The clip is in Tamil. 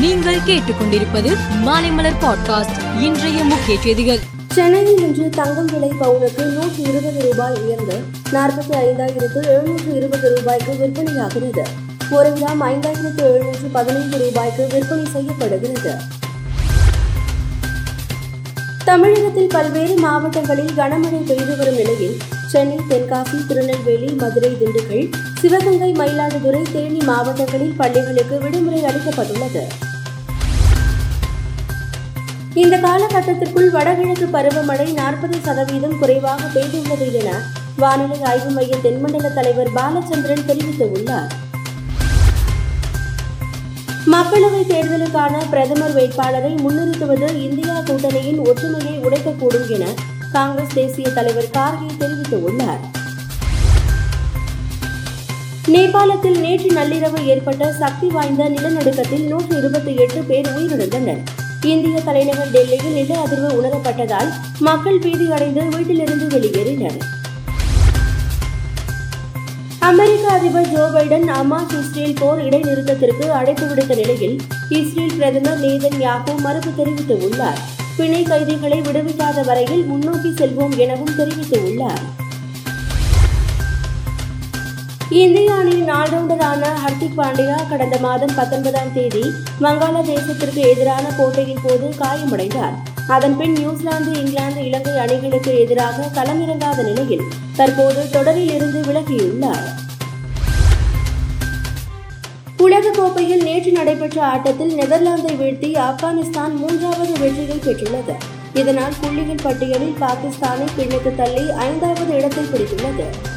நீங்கள் கேட்டுக்கொண்டிருப்பது மாலைமலர் பாட்காஸ்ட் இன்றைய முக்கிய செய்திகள். சென்னையில் இன்று தங்கம் விலை பவுனுக்கு நூற்றி இருபது ரூபாய் உயர்ந்து நாற்பத்தி ஐந்தாயிரத்து எழுநூற்று இருபது ரூபாய்க்கு விற்பனையாகிறது. ஒரு கிராம் ஐந்தாயிரத்து எழுநூற்று பதினைந்து ரூபாய்க்கு விற்பனை செய்யப்படுகிறது. தமிழகத்தில் பல்வேறு மாவட்டங்களில் கனமழை பெய்து வரும் நிலையில் சென்னை தென்காசி திருநெல்வேலி மதுரை திண்டுக்கல் சிவகங்கை மயிலாடுதுறை தேனி மாவட்டங்களில் பள்ளிகளுக்கு விடுமுறை அளிக்கப்பட்டுள்ளது. இந்த காலகட்டத்திற்குள் வடகிழக்கு பருவமழை நாற்பது சதவீதம் குறைவாக பெய்துள்ளது என வானிலை ஆய்வு மைய தென்மண்டல தலைவர் பாலச்சந்திரன் தெரிவித்துள்ளார். மக்களவைத் தேர்தலுக்கான பிரதமர் வேட்பாளரை முன்னிறுத்துவது இந்தியா கூட்டணியின் ஒற்றுமையை உடைக்கக்கூடும் என காங்கிரஸ் தேசிய தலைவர் கார்கே தெரிவித்துள்ளார். நேபாளத்தில் நேற்று நள்ளிரவு ஏற்பட்ட சக்தி வாய்ந்த நிலநடுக்கத்தில் நூற்று இருபத்தி எட்டு பேர் உயிரிழந்தனர். இந்திய தலைநகர் டெல்லியில் நில அதிர்வு உணரப்பட்டதால் மக்கள் பீதி அடைந்து வீட்டிலிருந்து வெளியேறினர். அமெரிக்க அதிபர் ஜோ பைடன் அமாஸ் இஸ்ரேல் போர் இடைநிறுத்தத்திற்கு அழைப்பு விடுத்த நிலையில் இஸ்ரேல் பிரதமர் நேதன் யாகோ மறுப்பு தெரிவித்துள்ளார். பிணை கைதிகளை விடுவிக்காத வரையில் முன்னோக்கி செல்வோம் எனவும் தெரிவித்துள்ளார். இந்திய அணியின் ஆல்ரவுண்டரான ஹர்திக் பாண்டியா கடந்த மாதம் பத்தொன்பதாம் தேதி வங்காளதேசத்திற்கு எதிரான போட்டியின் போது காயமடைந்தார். அதன்பின் நியூசிலாந்து இங்கிலாந்து இலங்கை அணிகளுக்கு எதிராக களமிறங்காத நிலையில் தற்போது தொடரில் இருந்து விலகியுள்ளார். உலகக் கோப்பையில் நேற்று நடைபெற்ற ஆட்டத்தில் நெதர்லாந்தை வீழ்த்தி ஆப்கானிஸ்தான் மூன்றாவது வெற்றியை பெற்றுள்ளது. இதனால் புள்ளிகள் பட்டியலில் பாகிஸ்தானை பின்னுக்கு தள்ளி ஐந்தாவது இடத்தை பிடித்துள்ளது.